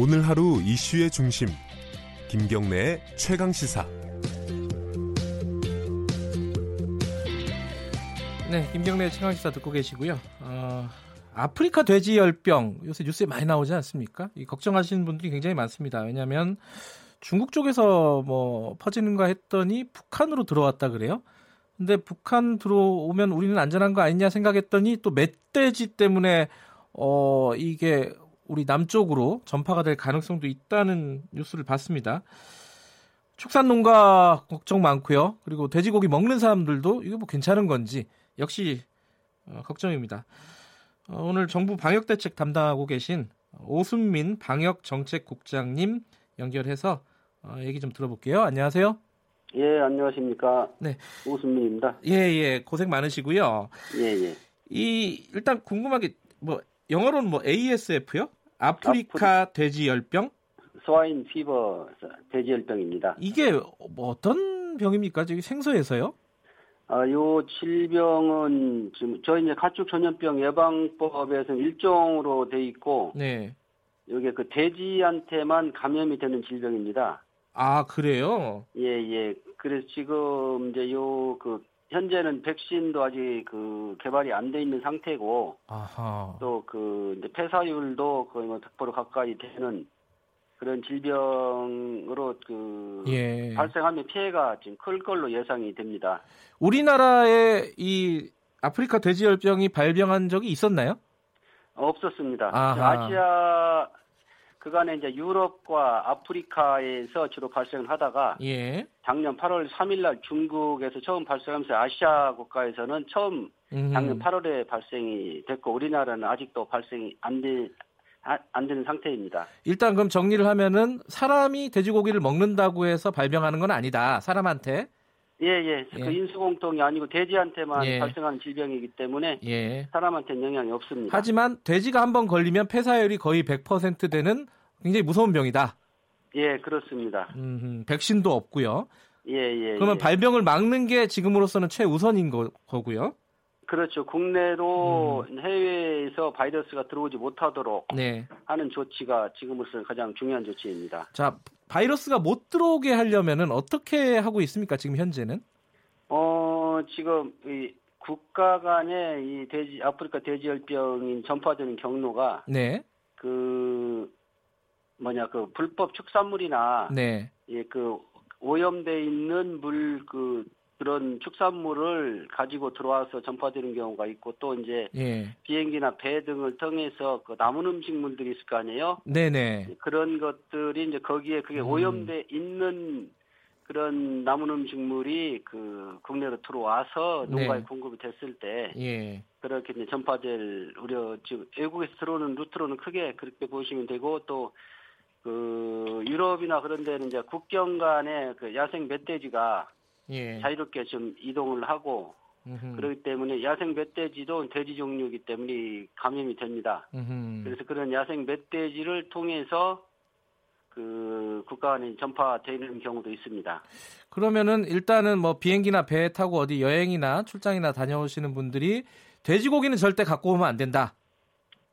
오늘 하루 이슈의 중심 김경래의 최강 시사. 네, 김경래 최강 시사 듣고 계시고요. 어, 아프리카 돼지 열병 요새 뉴스에 많이 나오지 않습니까? 이 걱정하시는 분들이 굉장히 많습니다. 왜냐하면 중국 쪽에서 뭐 퍼지는가 했더니 북한으로 들어왔다 그래요. 근데 북한 들어오면 우리는 안전한 거 아니냐 생각했더니 또 멧돼지 때문에 어 이게 우리 남쪽으로 전파가 될 가능성도 있다는 뉴스를 봤습니다. 축산 농가 걱정 많고요. 그리고 돼지고기 먹는 사람들도 이거 뭐 괜찮은 건지 역시 어, 걱정입니다. 어, 오늘 정부 방역 대책 담당하고 계신 오순민 방역 정책국장님 연결해서 어, 얘기 좀 들어볼게요. 안녕하세요. 예, 안녕하십니까. 네. 오순민입니다. 예, 예. 고생 많으시고요. 예, 예. 이 일단 궁금한 게 뭐 영어로는 뭐 ASF요? 아프리카 돼지 열병? swine fever 돼지 열병입니다. 이게 뭐 어떤 병입니까? 저기 생소해서요? 아, 요 질병은 지금 저희 이제 가축 전염병 예방법에서는 일종으로 돼 있고 네. 이게 그 돼지한테만 감염이 되는 질병입니다. 아, 그래요? 예, 예. 그래서 지금 이제 요 그 현재는 백신도 아직 그 개발이 안 돼 있는 상태고. 또 그 이제 폐사율도 거의 뭐 100% 가까이 되는 그런 질병으로 그 예. 발생하면 피해가 지금 클 걸로 예상이 됩니다. 우리나라에 이 아프리카 돼지열병이 발병한 적이 있었나요? 없었습니다. 아하. 아시아 그간에 이제 유럽과 아프리카에서 주로 발생을 하다가 예. 작년 8월 3일 날 중국에서 처음 발생하면서 아시아 국가에서는 처음 음. 작년 8월에 발생이 됐고 우리나라는 아직도 발생이 안, 되, 아- 안 되는 상태입니다. 일단 그럼 정리를 하면은 사람이 돼지고기를 먹는다고 해서 발병하는 건 아니다. 사람한테. 예, 예. 예. 그 인수공통이 아니고 돼지한테만 예. 발생하는 질병이기 때문에 예. 사람한테는 영향이 없습니다. 하지만 돼지가 한번 걸리면 폐사율이 거의 100% 되는 굉장히 무서운 병이다. 예, 그렇습니다. 음, 백신도 없고요. 예, 예. 그러면 예. 발병을 막는 게 지금으로서는 최우선인 거, 거고요. 그렇죠. 국내로 음. 해외에서 바이러스가 들어오지 못하도록 네. 하는 조치가 지금으로서는 가장 중요한 조치입니다. 자, 바이러스가 못 들어오게 하려면은 어떻게 하고 있습니까? 지금 현재는? 어, 지금 이 국가 간의 이 돼지 아프리카 돼지열병인 전파되는 경로가 네. 그 뭐냐 그 불법 축산물이나 네. 예, 그 오염돼 있는 물 그 그런 축산물을 가지고 들어와서 전파되는 경우가 있고 또 이제 예. 비행기나 배 등을 통해서 그 남은 음식물들이 있을 거 아니에요. 네네. 그런 것들이 이제 거기에 그게 음. 오염돼 있는 그런 남은 음식물이 그 국내로 들어와서 네. 농가에 공급이 됐을 때 예. 그렇게 이제 전파될 우려 지금 외국에서 들어오는 루트로는 크게 그렇게 보시면 되고 또그 유럽이나 그런 데는 이제 국경 간에 그 야생 멧돼지가 예. 자유롭게 좀 이동을 하고 음흠. 그렇기 때문에 야생 멧돼지도 돼지 종류이기 때문에 감염이 됩니다. 음흠. 그래서 그런 야생 멧돼지를 통해서 그 국가 간에 전파되는 경우도 있습니다. 그러면은 일단은 뭐 비행기나 배 타고 어디 여행이나 출장이나 다녀오시는 분들이 돼지고기는 절대 갖고 오면 안 된다.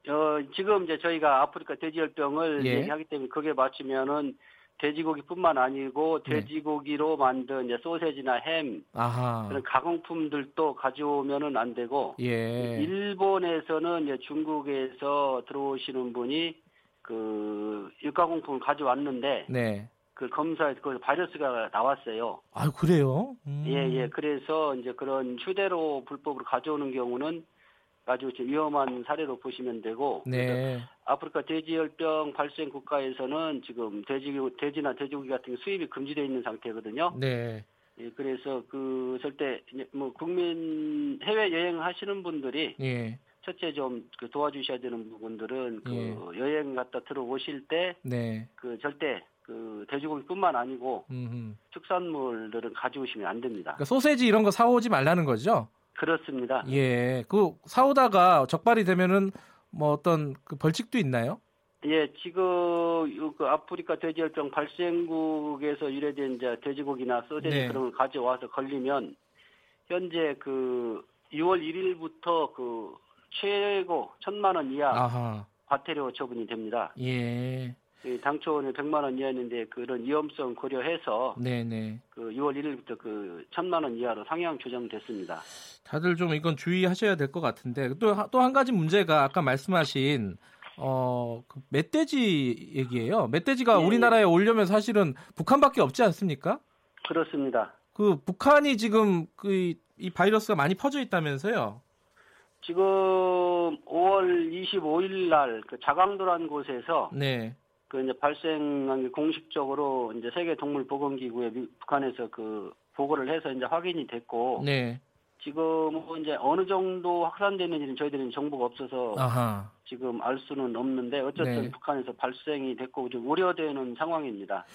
어, 지금 이제 저희가 아프리카 돼지열병을 예. 얘기하기 때문에 그게 맞추면은 돼지고기뿐만 아니고 네. 돼지고기로 만든 이제 소세지나 햄 아하. 그런 가공품들도 가져오면은 안 되고 예. 일본에서는 이제 중국에서 들어오시는 분이 그 육가공품을 가져왔는데 네. 그 검사에서 그 바이러스가 나왔어요. 아 그래요? 음. 예, 예. 그래서 이제 그런 휴대로 불법으로 가져오는 경우는 아주 좀 위험한 사례로 보시면 되고. 네. 아프리카 돼지열병 발생 국가에서는 지금 돼지, 돼지나 돼지고기 같은 게 수입이 금지되어 있는 상태거든요. 네. 예, 그래서 그 절대 뭐 국민 해외 여행 하시는 분들이 예. 첫째 좀 그 도와주셔야 되는 부분들은 그 예. 여행 갔다 들어오실 때그 네. 절대 그 돼지고기뿐만 아니고 음흠. 축산물들은 가져오시면 안 됩니다. 그러니까 소세지 이런 거 사오지 말라는 거죠? 그렇습니다. 예. 그 사오다가 적발이 되면은 뭐 어떤 그 벌칙도 있나요? 예, 지금 요그 아프리카 돼지열병 발생국에서 유래된 이제 돼지고기나 소세지 네. 그런 걸 가져와서 걸리면 현재 그 6월 1일부터 그 최고 천만 원 이하 아하. 과태료 처분이 됩니다. 예. 이 당초 는 100만 원 이하였는데 그런 위험성 고려해서 네네. 그 6월 1일부터 그 1000만 원 이하로 상향 조정됐습니다. 다들 좀 이건 주의하셔야 될 것 같은데 또 또 한 가지 문제가 아까 말씀하신 어 그 멧돼지 얘기예요. 멧돼지가 예, 우리나라에 오려면 사실은 북한밖에 없지 않습니까? 그렇습니다. 그 북한이 지금 그 이 바이러스가 많이 퍼져 있다면서요? 지금 5월 25일 날 그 자강도라는 곳에서 네. 그 이제 발생한 게 공식적으로 이제 세계 동물 보건 기구에 미- 북한에서 그 보고를 해서 이제 확인이 됐고 네. 지금 이제 어느 정도 확산되는지는 저희들은 정보가 없어서 아하. 지금 알 수는 없는데 어쨌든 네. 북한에서 발생이 됐고 좀 우려되는 상황입니다.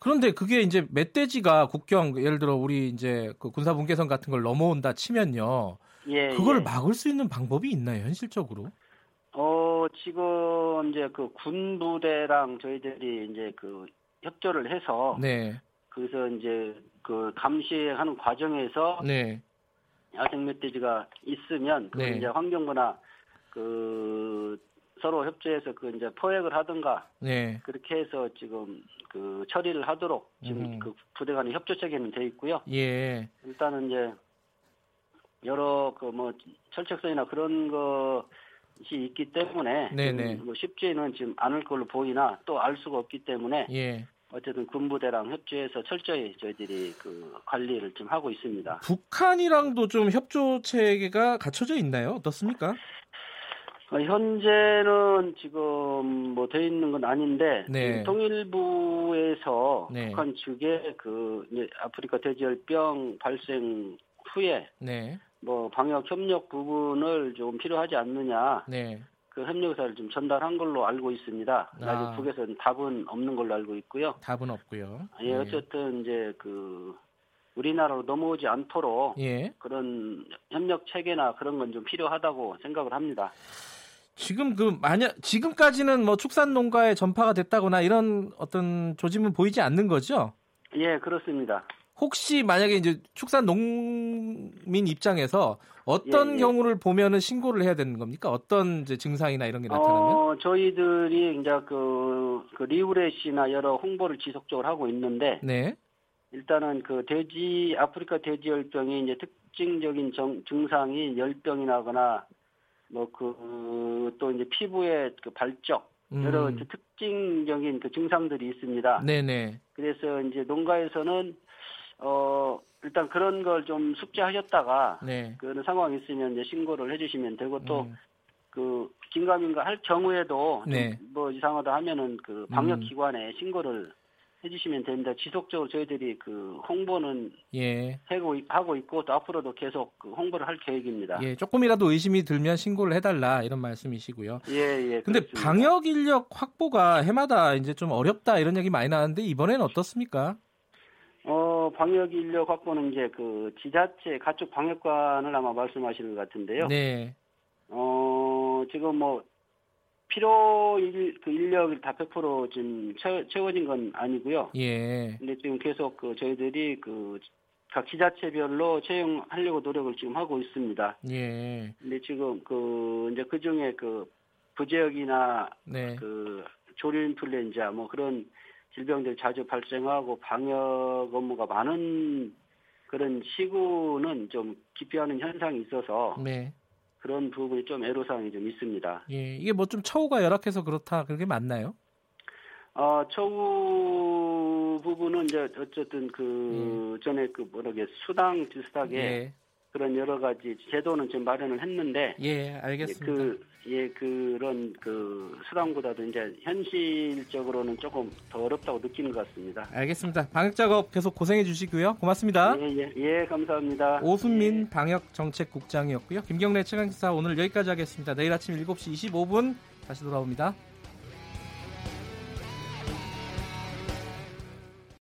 그런데 그게 이제 멧돼지가 국경 예를 들어 우리 이제 그 군사 분계선 같은 걸 넘어온다 치면요. 예. 그걸 예. 막을 수 있는 방법이 있나요, 현실적으로? 어 지금 이제 그 군부대랑 저희들이 이제 그 협조를 해서 네. 그래서 이제 그 감시하는 과정에서 네. 야생 멧돼지가 있으면 그 네. 이제 환경부나 그 서로 협조해서 그 이제 포획을 하든가 네. 그렇게 해서 지금 그 처리를 하도록 지금 음. 그 부대 간의 협조 체계는 돼 있고요. 예. 일단은 이제 여러 그 뭐 철책선이나 그런 것이 있기 때문에 네네. 뭐 쉽지는 지금 않을 걸로 보이나 또 알 수가 없기 때문에 예. 어쨌든 군부대랑 협조해서 철저히 저희들이 그 관리를 좀 하고 있습니다. 북한이랑도 좀 협조 체계가 갖춰져 있나요? 어떻습니까? 어, 현재는 지금 뭐 돼 있는 건 아닌데 네. 통일부에서 네. 북한 측에 그 아프리카 돼지열병 발생 후에 네. 뭐 방역 협력 부분을 좀 필요하지 않느냐 네. 그 협력 의사를 좀 전달한 걸로 알고 있습니다. 아. 아직 북에서는 답은 없는 걸로 알고 있고요. 답은 없고요. 예, 어쨌든 이제 그 우리나라로 넘어오지 않도록 예. 그런 협력 체계나 그런 건 좀 필요하다고 생각을 합니다. 지금 그 만약 지금까지는 뭐 축산 농가에 전파가 됐다거나 이런 어떤 조짐은 보이지 않는 거죠? 예, 그렇습니다. 혹시 만약에 이제 축산 농민 입장에서 어떤 예, 예. 경우를 보면은 신고를 해야 되는 겁니까? 어떤 이제 증상이나 이런 게 나타나면? 어, 저희들이 이제 그, 그 리우렛이나 여러 홍보를 지속적으로 하고 있는데 네. 일단은 그 돼지 아프리카 돼지 열병이 이제 특징적인 정- 증상이 열병이 나거나 뭐 그 또 이제 피부에 그 발적 여러 음. 그 특징적인 그 증상들이 있습니다. 네네. 그래서 이제 농가에서는 어 일단 그런 걸 좀 숙지하셨다가 네. 그런 상황이 있으면 이제 신고를 해주시면 되고 또 음. 그 긴가민가 할 경우에도 좀 네. 뭐 이상하다 하면은 그 방역 음. 기관에 신고를 해주시면 됩니다. 지속적으로 저희들이 그 홍보는 예. 하고, 있- 하고 있고 또 앞으로도 계속 그 홍보를 할 계획입니다. 예. 조금이라도 의심이 들면 신고를 해달라 이런 말씀이시고요. 예, 예. 근데 그렇습니다. 방역 인력 확보가 해마다 이제 좀 어렵다 이런 얘기 많이 나왔는데 이번에는 어떻습니까? 어 방역 인력 확보는 이제 그 지자체 가축 방역관을 아마 말씀하시는 것 같은데요. 네. 어 지금 뭐 필요 일, 그 인력이 다 100% 지금 채, 채워진 건 아니고요. 예. 근데 지금 계속 그 저희들이 그 각 지자체별로 채용하려고 노력을 지금 하고 있습니다. 예. 근데 지금 그 이제 그 중에 그 부지역이나 네. 그 조류 인플루엔자 뭐 그런 질병들이 자주 발생하고 방역 업무가 많은 그런 시구는 좀 기피하는 현상이 있어서 네. 그런 부분이 좀 애로사항이 좀 있습니다. 예. 이게 뭐 좀 처우가 열악해서 그렇다 그게 맞나요? 어, 처우 부분은 이제 어쨌든 그 전에 그 뭐라게 수당 비슷하게 예. 그런 여러 가지 제도는 좀 마련을 했는데 예, 알겠습니다. 그, 예, 그런 그 수당보다도 이제 현실적으로는 조금 더 어렵다고 느끼는 것 같습니다. 알겠습니다. 방역 작업 계속 고생해 주시고요. 고맙습니다. 예, 예, 예, 감사합니다. 오순민 방역 정책국장이었고요. 김경래 최강기사 오늘 여기까지 하겠습니다. 내일 아침 7시 25분 다시 돌아옵니다.